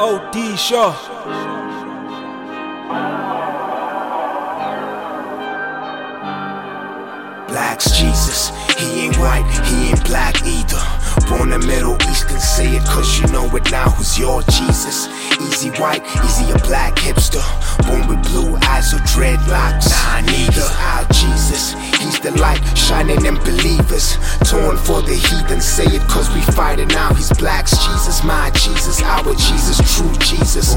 OD Shaw. Blaques Jesus, he ain't white, he ain't black either. Born in Middle East, can say it cause you know it now who's your Jesus. Easy white, easy a black hipster. Born with blue eyes or dreadlocks. Nah, neither. Our Jesus, he's the light shining in believers. Torn for the heathen, say it cause we fighting now. He's Blaques Jesus, my Jesus, our Jesus, true Jesus.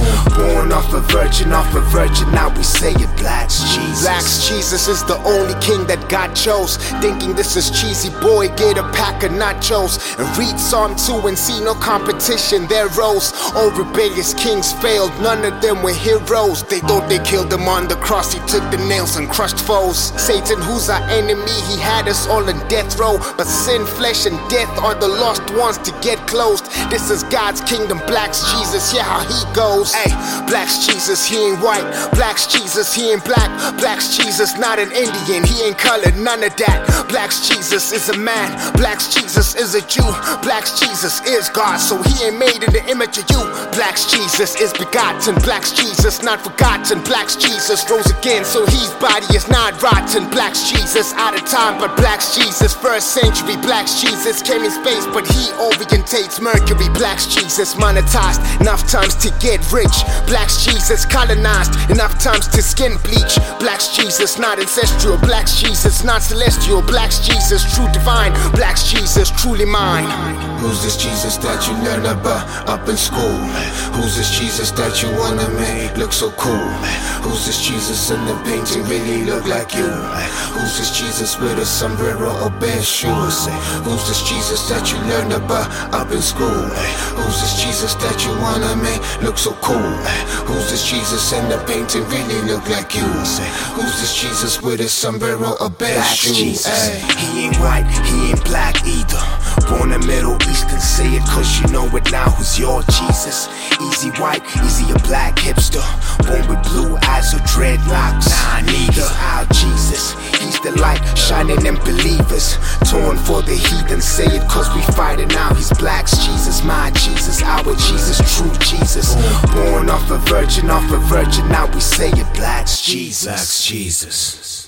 Off a virgin, off a virgin, now we say it Blaques Jesus. Blaques Jesus is the only king that God chose. Thinking this is cheesy, boy, get a pack of nachos. And read Psalm 2 and see no competition. There rose all rebellious kings failed, none of them were heroes. They thought they killed him on the cross, he took the nails and crushed foes. Satan, who's our enemy, he had us all in death row. But sin, flesh, and death are the lost ones to get closed. This is God's kingdom, Blaques Jesus, yeah, how he goes. Hey, Blaques Jesus, he ain't white. Blaques Jesus, he ain't black. Blaques Jesus, not an Indian, he ain't colored, none of that. Blaques Jesus is a man, Blaques Jesus is a Jew. Blaques Jesus is God, so he ain't made in the image of you. Blaques Jesus is begotten, Blaques Jesus not forgotten. Blaques Jesus rose again, so his body is not rotten. Blaques Jesus out of time, but Blaques Jesus first century. Blaques Jesus came in space, but he orientates Mercury. Blaques Jesus monetized enough times to get rich. Blaques Jesus colonized enough times to skin bleach. Blaques Jesus not ancestral. Blaques Jesus not celestial. Blaques Jesus true divine. Blaques Jesus truly mine. Who's this Jesus that you learn about up in school? Who's this Jesus that you wanna make look so cool? Who's this Jesus in the painting really look like you? Who's this Jesus with a sombrero or bare shoes? Who's this Jesus that you learn about up in school? Who's this Jesus that you wanna make look so cool? Who's this Jesus in the painting really look like you? Who's this Jesus with a sombrero or bare Black shoes? Jesus. He ain't white, he ain't black either. Born in the Middle East, can say it cause you know it now who's your Jesus. Easy white, easy a black hipster. Born with blue eyes or dreadlocks. Shining in believers. Torn for the heathen, say it cause we fighting now. He's Blaques Jesus, my Jesus, our Jesus, true Jesus. Born off a virgin, off a virgin, now we say it Blaques Jesus. Blaques Jesus.